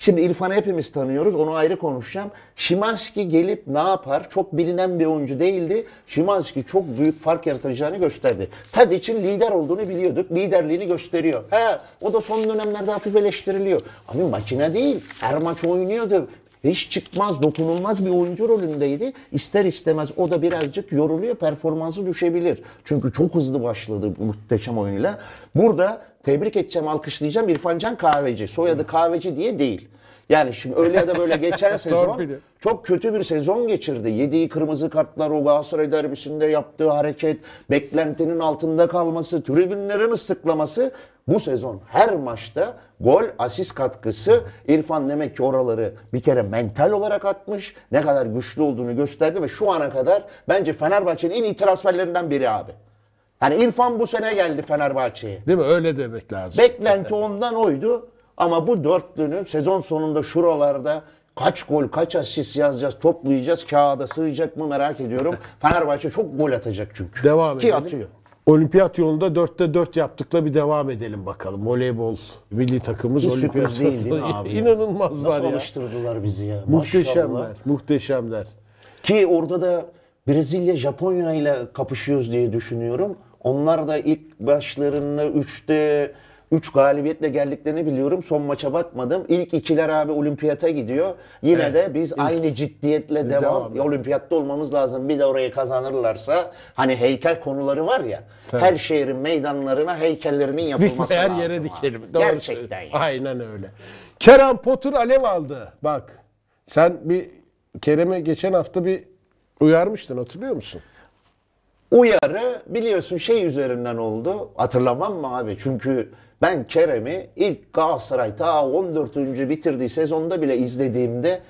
Şimdi İrfan'ı hepimiz tanıyoruz. Onu ayrı konuşacağım. Şimanski gelip ne yapar? Çok bilinen bir oyuncu değildi. Şimanski çok büyük fark yaratacağını gösterdi. Tadic'in lider olduğunu biliyorduk. Liderliğini gösteriyor. He, o da son dönemlerde hafif eleştiriliyor. Abi makine değil. Her maç oynuyordu. Hiç çıkmaz, dokunulmaz bir oyuncu rolündeydi. İster istemez o da birazcık yoruluyor, performansı düşebilir. Çünkü çok hızlı başladı muhteşem oyunuyla. Burada tebrik edeceğim, alkışlayacağım İrfan Can Kahveci. Soyadı Kahveci diye değil. Yani şimdi öyle ya da böyle geçen sezon çok kötü bir sezon geçirdi. Yediği kırmızı kartlar, o Galatasaray derbisinde yaptığı hareket, beklentinin altında kalması, tribünlerin ıslıklaması bu sezon her maçta gol, asist katkısı İrfan demek ki oraları bir kere mental olarak atmış. Ne kadar güçlü olduğunu gösterdi ve şu ana kadar bence Fenerbahçe'nin en iyi transferlerinden biri abi. Yani İrfan bu sene geldi Fenerbahçe'ye. Değil mi? Öyle demek lazım. Beklenti ondan oydu. Ama bu dörtlünün sezon sonunda şuralarda kaç gol, kaç asist yazacağız, toplayacağız, kağıda sığacak mı merak ediyorum. Fenerbahçe çok gol atacak çünkü. Devam Ki edelim. atıyor. Olimpiyat yolunda 4'te 4 yaptıkla bir devam edelim bakalım. Voleybol milli takımız Hiç olimpiyat değil değil mi abi? İnanılmazlar Nasıl ya. alıştırdılar bizi ya. Muhteşemler, Maşallah. muhteşemler. Ki orada da Brezilya, Japonya ile kapışıyoruz diye düşünüyorum. Onlar da ilk başlarında 3'te 3 galibiyetle geldiklerini biliyorum. Son maça bakmadım. İlk ikiler abi olimpiyata gidiyor. Yine Evet. de biz aynı ciddiyetle devam. devam. Ya, olimpiyatta olmamız lazım. Bir de orayı kazanırlarsa hani heykel konuları var ya. Her şehrin meydanlarına heykellerinin yapılması Her lazım. yere abi. dikelim. Doğru Gerçekten yani. Aynen öyle. Kerem Potter alev aldı. Bak sen bir Kerem'e geçen hafta bir uyarmıştın hatırlıyor musun? Uyarı biliyorsun şey üzerinden oldu. Hatırlamam mı abi? Çünkü ben Kerem'i ilk Galatasaray ta 14. bitirdiği sezonda bile izlediğimde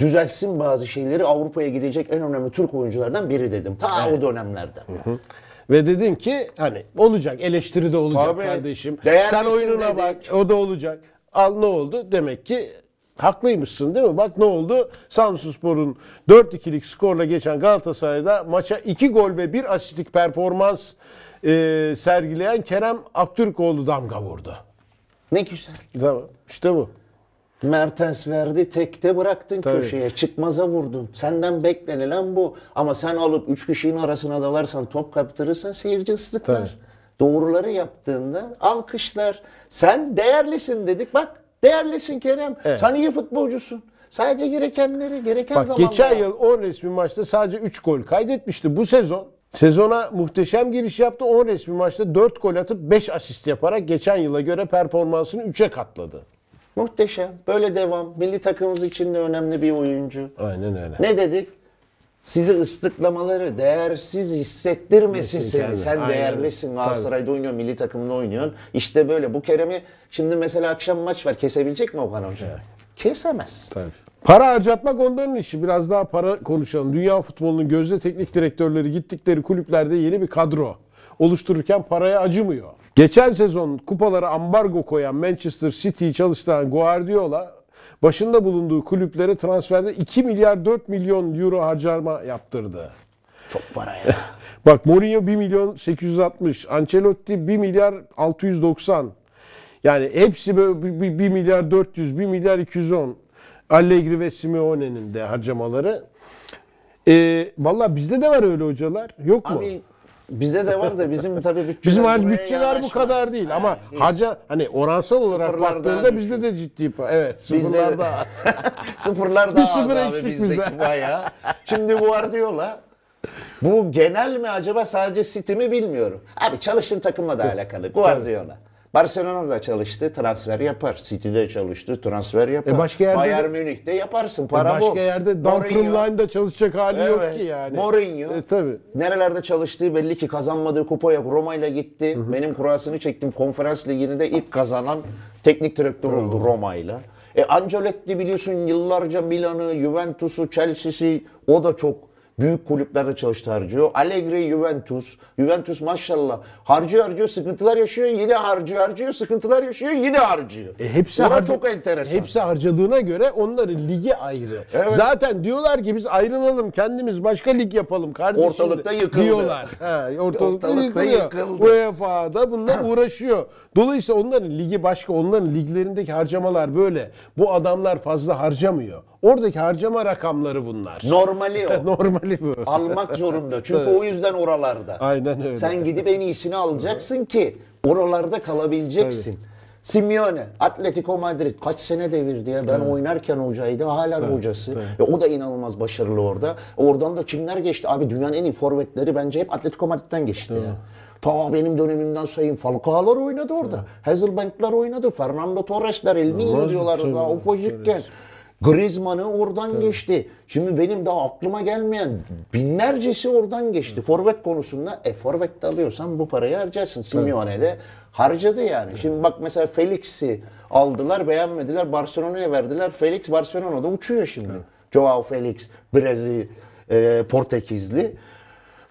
düzelsin bazı şeyleri Avrupa'ya gidecek en önemli Türk oyunculardan biri dedim. Ta o dönemlerden. Ve dedin ki hani olacak eleştiri de olacak Tabii. kardeşim. Sen oyununa dedik. bak o da olacak. Al ne oldu? Demek ki haklıymışsın değil mi? Bak ne oldu? Samsunspor'un 4-2'lik skorla geçen Galatasaray'da maça 2 gol ve 1 asistlik performans e, sergileyen Kerem Aktürkoğlu damga vurdu. Ne güzel. Tamam. İşte bu. Mertens verdi tekte bıraktın Tabii. köşeye. Çıkmaza vurdun. Senden beklenilen bu. Ama sen alıp üç kişinin arasına dalarsan top kaptırırsan seyirci ıslıklar. Tabii. Doğruları yaptığında alkışlar. Sen değerlisin dedik. Bak değerlisin Kerem. Evet. Sen iyi futbolcusun. Sadece gerekenleri gereken Bak geçen yıl 10 resmi maçta sadece 3 gol kaydetmişti. Bu sezon sezona muhteşem giriş yaptı. 10 resmi maçta 4 gol atıp 5 asist yaparak geçen yıla göre performansını 3'e katladı. Muhteşem. Böyle devam. Milli takımımız için de önemli bir oyuncu. Aynen öyle. Ne dedik? Sizi ıslıklamaları değersiz hissettirmesin Kesin seni. kendine. Sen Aynen. değerlisin. Galatasaray'da oynuyorsun, milli takımda oynuyorsun. İşte böyle. Bu Kerem'i şimdi mesela akşam maç var. Kesebilecek mi Okan Hoca? Kesemez. Tabii. Para harcatmak onların işi. Biraz daha para konuşalım. Dünya futbolunun gözde teknik direktörleri gittikleri kulüplerde yeni bir kadro oluştururken paraya acımıyor. Geçen sezon kupalara ambargo koyan Manchester City'yi çalıştıran Guardiola başında bulunduğu kulüplere transferde 2 milyar 4 milyon euro harcama yaptırdı. Çok para ya. Bak Mourinho 1 milyon 860, Ancelotti 1 milyar 690. Yani hepsi böyle 1 milyar 400, 1 milyar 210. Allegri ve Simeone'nin de harcamaları. Ee, Valla bizde de var öyle hocalar. Yok mu? Bizde de var da bizim tabii bütçeler Bizim hal bütçeler bu kadar değil ama Ha, harca hani oransal olarak Sıfırlar baktığında bizde de ciddi evet Bizde sıfırlar da sıfırlar daha az sıfır abi bizdeki bizde. bayağı. Şimdi Guardiola bu genel mi acaba sadece City mi bilmiyorum. Abi çalıştığın takımla da alakalı. Guardiola. Barcelona'da çalıştı, transfer yapar. City'de çalıştı, transfer yapar. E başka yerde Bayern Münih'te yaparsın, para başka bu. yerde Dumfries Mourinho- Line'da çalışacak hali yok Evet. ki yani. Mourinho. E, tabii. Nerelerde çalıştığı belli ki kazanmadığı kupa yok. Roma ile gitti. Benim kurasını çektim. Konferans ligini de ilk kazanan teknik direktör oldu Roma ile. E Ancelotti biliyorsun yıllarca Milan'ı, Juventus'u, Chelsea'si o da çok büyük kulüplerde çalıştı harcıyor. Allegri Juventus. Juventus maşallah harcıyor harcıyor sıkıntılar yaşıyor yine harcıyor harcıyor sıkıntılar yaşıyor yine harcıyor. E hepsi harca- çok enteresan. Hepsi harcadığına göre onların ligi ayrı. Evet. Zaten diyorlar ki biz ayrılalım kendimiz başka lig yapalım kardeşim. Ortalıkta yıkıldı. Diyorlar. Ha, ortalıkta, Ortalıkta yıkılıyor. yıkıldı. UEFA da bununla uğraşıyor. Dolayısıyla onların ligi başka. Onların liglerindeki harcamalar böyle. Bu adamlar fazla harcamıyor. Oradaki harcama rakamları bunlar. Normali o. Normali bu. Almak zorunda. Çünkü o yüzden oralarda. Aynen öyle. Sen gidip en iyisini alacaksın ki oralarda kalabileceksin. Simeone, Atletico Madrid kaç sene devirdi ya. Ben oynarken hocaydı, halen hocası. E, o da inanılmaz başarılı orada. Oradan da kimler geçti? Abi dünyanın en iyi forvetleri bence hep Atletico Madrid'den geçti ya. Ta benim dönemimden sayayım. Falcao'lar oynadı orada. Hazelbank'lar oynadı. Fernando Torres'ler, El Niño Olmaz diyorlardı tabii, daha ufacıkken. Griezmann'ı oradan geçti. Şimdi benim daha aklıma gelmeyen binlercesi oradan geçti. Forvet konusunda e forvet de alıyorsan bu parayı harcarsın. Simeone de harcadı yani. Şimdi bak mesela Felix'i aldılar beğenmediler. Barcelona'ya verdiler. Felix Barcelona'da uçuyor şimdi. Joao Felix Brezil e, Portekizli.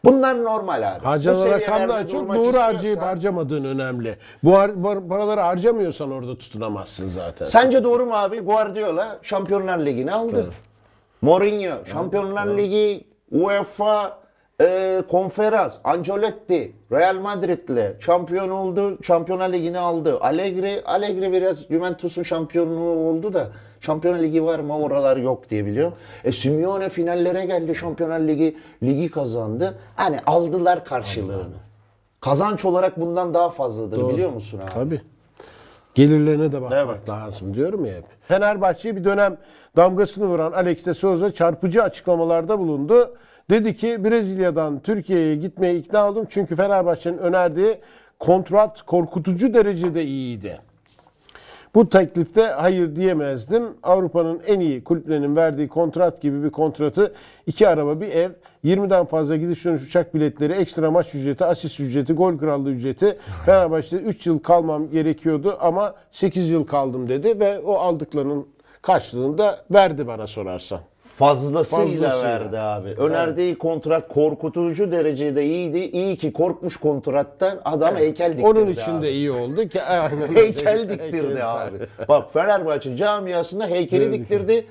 Bunlar normal abi. Harcanan rakamdan çok doğru istiyorsan- harcayıp harcamadığın önemli. Bu, har- bu paraları harcamıyorsan orada tutunamazsın zaten. Sence doğru mu abi? Guardiola Şampiyonlar Ligi'ni aldı. Mourinho Şampiyonlar Ligi, UEFA, e, konferans, Ancelotti Real Madrid'le şampiyon oldu. Şampiyonlar Ligi'ni aldı. Allegri, Allegri biraz Juventus'un şampiyonluğu oldu da Şampiyonlar Ligi var mı oralar yok diye biliyor. E Simeone finallere geldi Şampiyonlar Ligi, ligi kazandı. Hani aldılar karşılığını. Kazanç olarak bundan daha fazladır biliyor musun abi? Tabii. Gelirlerine de bakmak Evet. lazım diyorum ya hep. Fenerbahçe'ye bir dönem damgasını vuran Alex de Souza çarpıcı açıklamalarda bulundu. Dedi ki Brezilya'dan Türkiye'ye gitmeye ikna oldum çünkü Fenerbahçe'nin önerdiği kontrat korkutucu derecede iyiydi. Bu teklifte hayır diyemezdim. Avrupa'nın en iyi kulüplerinin verdiği kontrat gibi bir kontratı iki araba bir ev, 20'den fazla gidiş dönüş uçak biletleri, ekstra maç ücreti, asist ücreti, gol krallığı ücreti. Fenerbahçe'de 3 yıl kalmam gerekiyordu ama 8 yıl kaldım dedi ve o aldıklarının karşılığında verdi bana sorarsan. Fazlasıyla, Fazlasıyla. verdi abi. Önerdiği kontrat korkutucu derecede iyiydi. İyi ki korkmuş kontrattan adam heykel diktirdi Onun için abi. de iyi oldu ki aynen öyle. Heykel diktirdi abi. Bak Fenerbahçe camiasında heykeli diktirdi.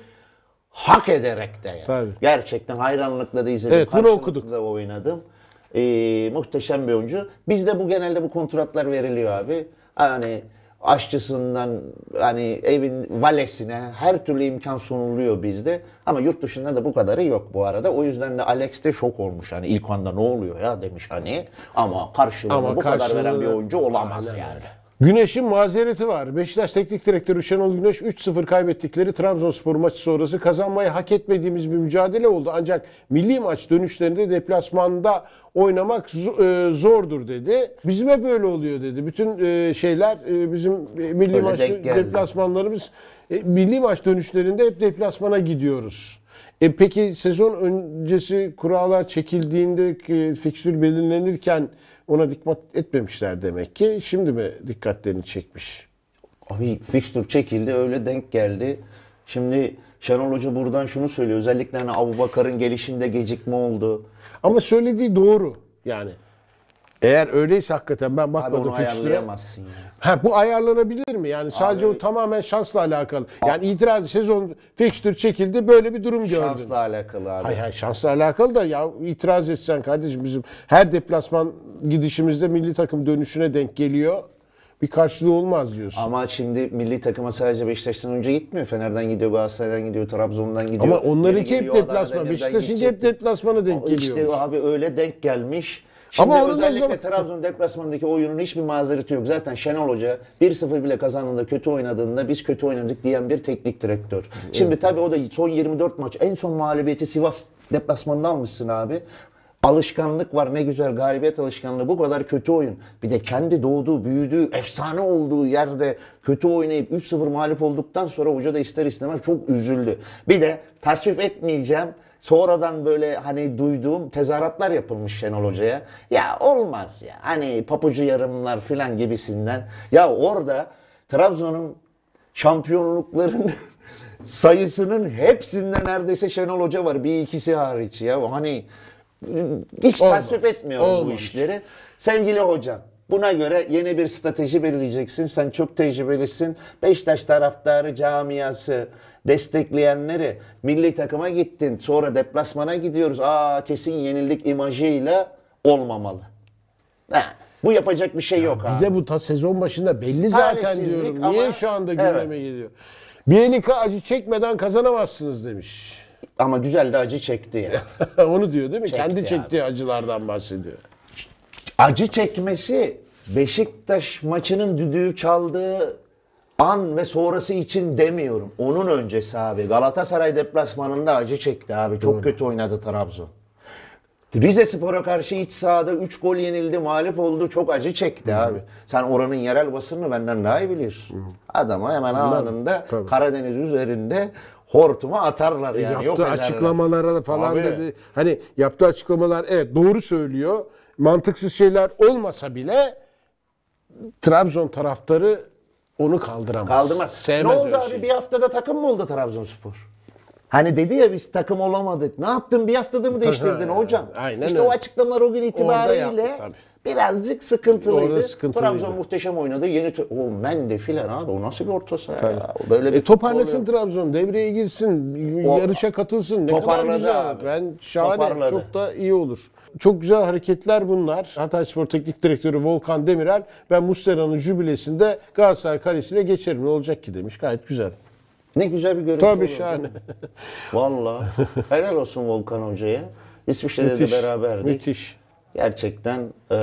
Hak ederek de yani. Tabii. Gerçekten hayranlıkla da izledim. Evet, bunu karşılıklı okuduk. da oynadım. Ee, muhteşem bir oyuncu. Bizde bu genelde bu kontratlar veriliyor abi. Hani aşçısından hani evin valesine her türlü imkan sunuluyor bizde. Ama yurt dışında da bu kadarı yok bu arada. O yüzden de Alex de şok olmuş. Hani ilk anda ne oluyor ya demiş hani. Ama karşılığını Ama bu kadar karşılığı- veren bir oyuncu olamaz Aynen yani. Güneş'in mazereti var. Beşiktaş Teknik Direktörü Şenol Güneş 3-0 kaybettikleri Trabzonspor maçı sonrası kazanmayı hak etmediğimiz bir mücadele oldu. Ancak milli maç dönüşlerinde deplasmanda oynamak e, zordur dedi. Bizim hep böyle oluyor dedi. Bütün e, şeyler e, bizim milli Öyle maç deplasmanlarımız milli maç dönüşlerinde hep deplasmana gidiyoruz. E peki sezon öncesi kurallar çekildiğinde fikstür belirlenirken ona dikkat etmemişler demek ki. Şimdi mi dikkatlerini çekmiş? Abi fikstür çekildi öyle denk geldi. Şimdi Şenol Hoca buradan şunu söylüyor. Özellikle hani Abu Bakar'ın gelişinde gecikme oldu. Ama söylediği doğru yani. Eğer öyleyse hakikaten ben Abi bakmadım onu fikstüre. ayarlayamazsın ya. Ha bu ayarlanabilir mi? Yani sadece o tamamen şansla alakalı. Yani itiraz sezon fikstür çekildi böyle bir durum gördüm. Şansla alakalı abi. Hay hay şansla alakalı da ya itiraz etsen kardeşim bizim her deplasman gidişimizde milli takım dönüşüne denk geliyor. Bir karşılığı olmaz diyorsun. Ama şimdi milli takıma sadece Beşiktaş'tan önce gitmiyor. Fener'den gidiyor, Galatasaray'dan gidiyor, Trabzon'dan gidiyor. Ama onlarınki hep geliyor, deplasman. Beşiktaş'ınki hep gidecek. deplasmana denk İşte geliyor. abi öyle denk gelmiş. Şimdi Ama özellikle zaman- Trabzon deplasmanındaki oyunun hiçbir mazereti yok. Zaten Şenol Hoca 1-0 bile kazandığında kötü oynadığında biz kötü oynadık diyen bir teknik direktör. Şimdi tabii o da son 24 maç en son mağlubiyeti Sivas deplasmanında almışsın abi. Alışkanlık var ne güzel galibiyet alışkanlığı bu kadar kötü oyun. Bir de kendi doğduğu, büyüdüğü, efsane olduğu yerde kötü oynayıp 3-0 mağlup olduktan sonra hoca da ister istemez çok üzüldü. Bir de tasvip etmeyeceğim. Sonradan böyle hani duyduğum tezahüratlar yapılmış Şenol Hoca'ya. Ya olmaz ya. Hani papucu yarımlar filan gibisinden. Ya orada Trabzon'un şampiyonlukların sayısının hepsinde neredeyse Şenol Hoca var. Bir ikisi hariç ya. Hani hiç Olmaz. tasvip etmiyorum bu Olmamış. işleri. Sevgili hocam buna göre yeni bir strateji belirleyeceksin. Sen çok tecrübelisin. Beşiktaş taraftarı camiası destekleyenleri milli takıma gittin. Sonra deplasmana gidiyoruz. Aa kesin yenildik imajıyla olmamalı. Ha, bu yapacak bir şey yok abi. Bir de bu ta sezon başında belli zaten Talihsizlik diyorum. Niye ama- şu anda Evet. gündeme geliyor? Bielika acı çekmeden kazanamazsınız demiş. Ama güzel de acı çekti ya. Onu diyor değil mi? Kendi abi. çektiği acılardan bahsediyor. Acı çekmesi Beşiktaş maçının düdüğü çaldığı an ve sonrası için demiyorum. Onun öncesi abi. Galatasaray deplasmanında acı çekti abi. Çok kötü oynadı Trabzon. Rize Spor'a karşı iç sahada 3 gol yenildi, mağlup oldu. Çok acı çekti abi. Sen oranın yerel basınını benden daha iyi biliyorsun. Adama hemen anında Tabii. Karadeniz üzerinde hortuma atarlar yani. Yok yaptığı ederler. açıklamalara falan Abi. dedi. Hani yaptığı açıklamalar evet doğru söylüyor. Mantıksız şeyler olmasa bile Trabzon taraftarı onu kaldıramaz. Kaldırmaz. Sevmez ne oldu abi şeyi. bir haftada takım mı oldu Trabzonspor? Hani dedi ya biz takım olamadık. Ne yaptın bir haftada mı değiştirdin hocam? Aynen işte öyle. o açıklamalar o gün itibariyle yaptı tabii. birazcık sıkıntılıydı. Orada sıkıntılıydı. Trabzon muhteşem oynadı. Yeni o Mende filan abi o nasıl bir orta saha ya? Böyle bir E, toparlasın futbol Trabzon, devreye girsin, O- yarışa katılsın. Ne kadar Toparladı güzel. abi. Ben şahane, Toparladı. çok da iyi olur. Çok güzel hareketler bunlar. Hatayspor Teknik Direktörü Volkan Demirel, ben Muslera'nın jübilesinde Galatasaray Kalesi'ne geçerim ne olacak ki demiş. Gayet güzel. Ne güzel bir görüntü Tabii şahane. Vallahi. Helal olsun Volkan Hoca'ya. İsviçre'de de Müthiş. beraberdik. Müthiş. Gerçekten eee,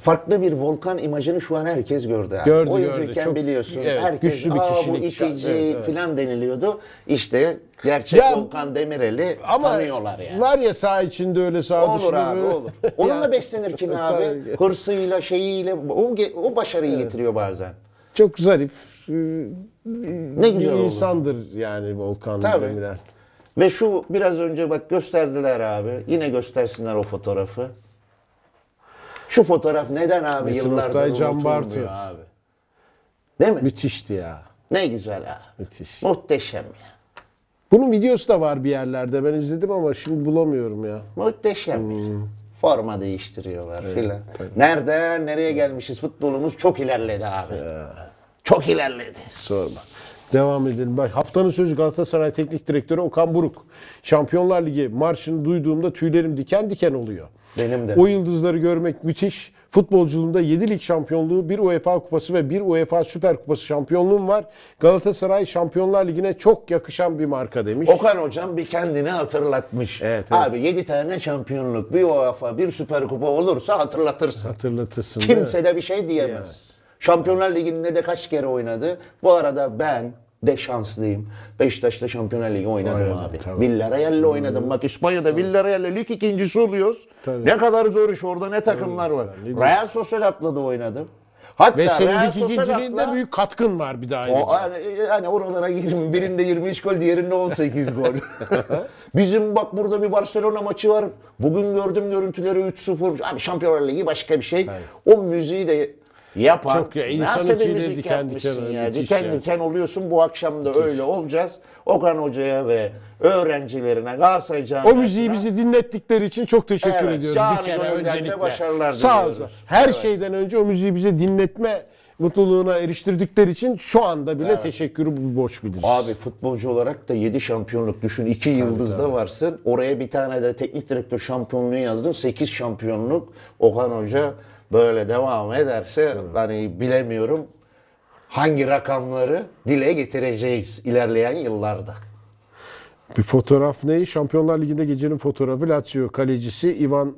farklı bir volkan imajını şu an herkes gördü. Abi. Gördü, Oyuncuyken gördü. Çok- biliyorsun. evet, herkes güçlü bir Aa, bu kişilik." itici Evet, evet. falan deniliyordu. İşte gerçek Ya- Volkan Demirel'i Ama tanıyorlar yani. var ya saha içinde öyle saha Olur dışında abi böyle. olur. Onunla beslenir kim abi? Hırsıyla, şeyiyle. O, o başarıyı getiriyor bazen. Çok zarif. Ne güzel bir oldu. insandır yani Volkan Tabii. Demirel. Ve şu biraz önce bak gösterdiler abi. Yine göstersinler o fotoğrafı. Şu fotoğraf neden abi Metin yıllardır Oktay, Can Bartu. abi? Değil mi? Müthişti ya. Ne güzel abi. Müthiş. Muhteşem ya. Bunun videosu da var bir yerlerde. Ben izledim ama şimdi bulamıyorum ya. Muhteşem ya. Forma değiştiriyorlar filan. Nereden nereye gelmişiz? Futbolumuz çok ilerledi abi. Çok ilerledi. Sorma. Devam edelim. Bak haftanın sözü Galatasaray Teknik Direktörü Okan Buruk. Şampiyonlar Ligi marşını duyduğumda tüylerim diken diken oluyor. Benim de. O yıldızları görmek müthiş. Futbolculuğumda 7 lig şampiyonluğu, bir UEFA kupası ve bir UEFA Süper Kupası şampiyonluğum var. Galatasaray Şampiyonlar Ligi'ne çok yakışan bir marka demiş. Okan hocam bir kendini hatırlatmış. Evet, evet. Abi 7 tane şampiyonluk, bir UEFA, bir süper kupa olursa hatırlatırsın. Hatırlatırsın? Kimse de bir şey diyemez. Şampiyonlar Ligi'nde de kaç kere oynadı. Bu arada ben de şanslıyım. Beşiktaş'ta Şampiyonlar Ligi oynadım Oynadım, abi. tabii. Villarreal'le oynadım. Bak İspanya'da Villarreal'le lig ikincisi oluyoruz. Tabii. Ne kadar zor iş orada ne takımlar var. Real Sociedad'la da oynadım. Hatta Ve senin Real ikinciliğinde büyük katkın var bir daha ayrıca. o, hani, hani oralara 20, birinde 23 gol, diğerinde 18 gol. Bizim bak burada bir Barcelona maçı var. Bugün gördüm görüntüleri 3-0. Abi Şampiyonlar Ligi başka bir şey. O müziği de Yapan. Çok ya, tüyleri müzik diken diken, ya. müthiş Diken ya. diken oluyorsun bu akşam da öyle olacağız. Okan Hoca'ya ve öğrencilerine Galatasaray O camiasına müziği bizi dinlettikleri için çok teşekkür Evet, ediyoruz bir kere öncelikle. başarılar Sağ olsun. Her Evet. şeyden önce o müziği bize dinletme mutluluğuna eriştirdikleri için şu anda bile teşekkürü borç biliriz. Abi futbolcu olarak da 7 şampiyonluk düşün. 2 yıldızda varsın. Oraya bir tane de teknik direktör şampiyonluğu yazdın. 8 şampiyonluk. Okan Hoca böyle devam ederse hani bilemiyorum hangi rakamları dile getireceğiz ilerleyen yıllarda. Bir fotoğraf ne? Şampiyonlar Ligi'nde gecenin fotoğrafı Lazio kalecisi Ivan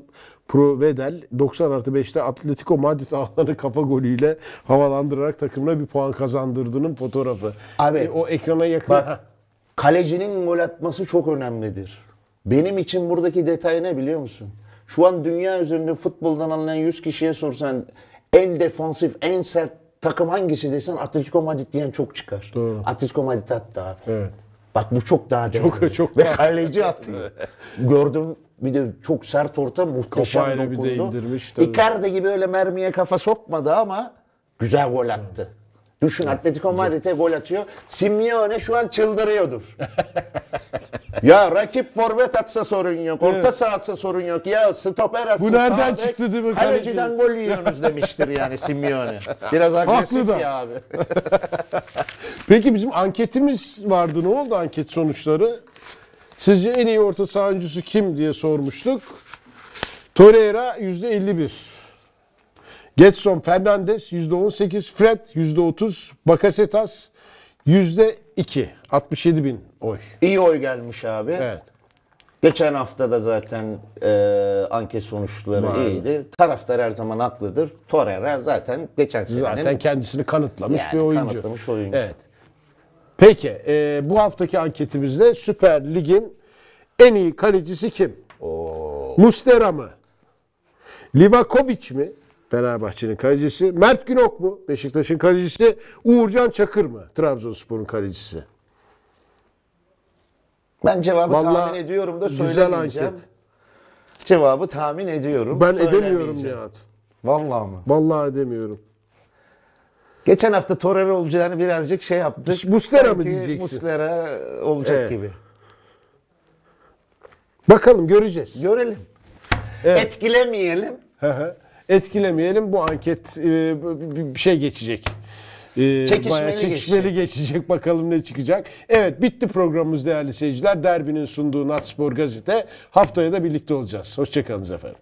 Provedel 90 artı 5'te Atletico Madrid ağlarını kafa golüyle havalandırarak takımına bir puan kazandırdığının fotoğrafı. Abi, E, o ekrana yakın. Bak kalecinin gol atması çok önemlidir. Benim için buradaki detay ne biliyor musun? Şu an dünya üzerinde futboldan anlayan 100 kişiye sorsan en defansif, en sert takım hangisi desen Atletico Madrid diyen çok çıkar. Doğru. Atletico Madrid abi. Evet. Bak bu çok daha değerli. çok Ve daha- kaleci atıyor. Gördüm bir de çok sert orta muhteşem Kafayla bir de indirmiş tabii. Icardi gibi öyle mermiye kafa sokmadı ama güzel gol attı. Düşün Atletico Madrid'e gol atıyor. Simeone şu an çıldırıyordur. ya rakip forvet atsa sorun yok. Orta saha atsa sorun yok. Ya stoper atsa Bu nereden sağ bek, çıktı değil mi Kaleciden gol yiyorsunuz demiştir yani Simeone. Biraz agresif da. ya abi. Peki bizim anketimiz vardı. Ne oldu anket sonuçları? Sizce en iyi orta saha oyuncusu kim diye sormuştuk. Torreira %51. Getson Fernandes %18. Fred %30. Bakasetas %2. 67 bin oy. İyi oy gelmiş abi. Evet. Geçen hafta da zaten e, anket sonuçları Var. iyiydi. Taraftar her zaman haklıdır. Torreira zaten geçen senenin Zaten kendisini kanıtlamış yani bir oyuncu. kanıtlamış oyuncu. Evet. Peki e, bu haftaki anketimizde Süper Lig'in en iyi kalecisi kim? Mustera mı? Livakovic mi? Fenerbahçe'nin kalecisi. Mert Günok mu? Beşiktaş'ın kalecisi. Uğurcan Çakır mı? Trabzonspor'un kalecisi. Ben cevabı Vallahi tahmin ediyorum da güzel söylemeyeceğim. anket. Cevabı tahmin ediyorum. Ben edemiyorum. Nihat. Vallahi mı? Vallahi edemiyorum. Geçen hafta Torreira olacağını birazcık şey yaptık. Muslera mı diyeceksin? Muslera olacak Evet. gibi. Bakalım göreceğiz. Görelim. Evet. Etkilemeyelim. Hı hı. Etkilemeyelim. Bu anket e, bir şey geçecek. E, Çekişmeli bayağı çekişmeli geçecek. Bakalım ne çıkacak. Evet bitti programımız değerli seyirciler. Derbinin sunduğu Natspor Gazete. Haftaya da birlikte olacağız. Hoşçakalın efendim.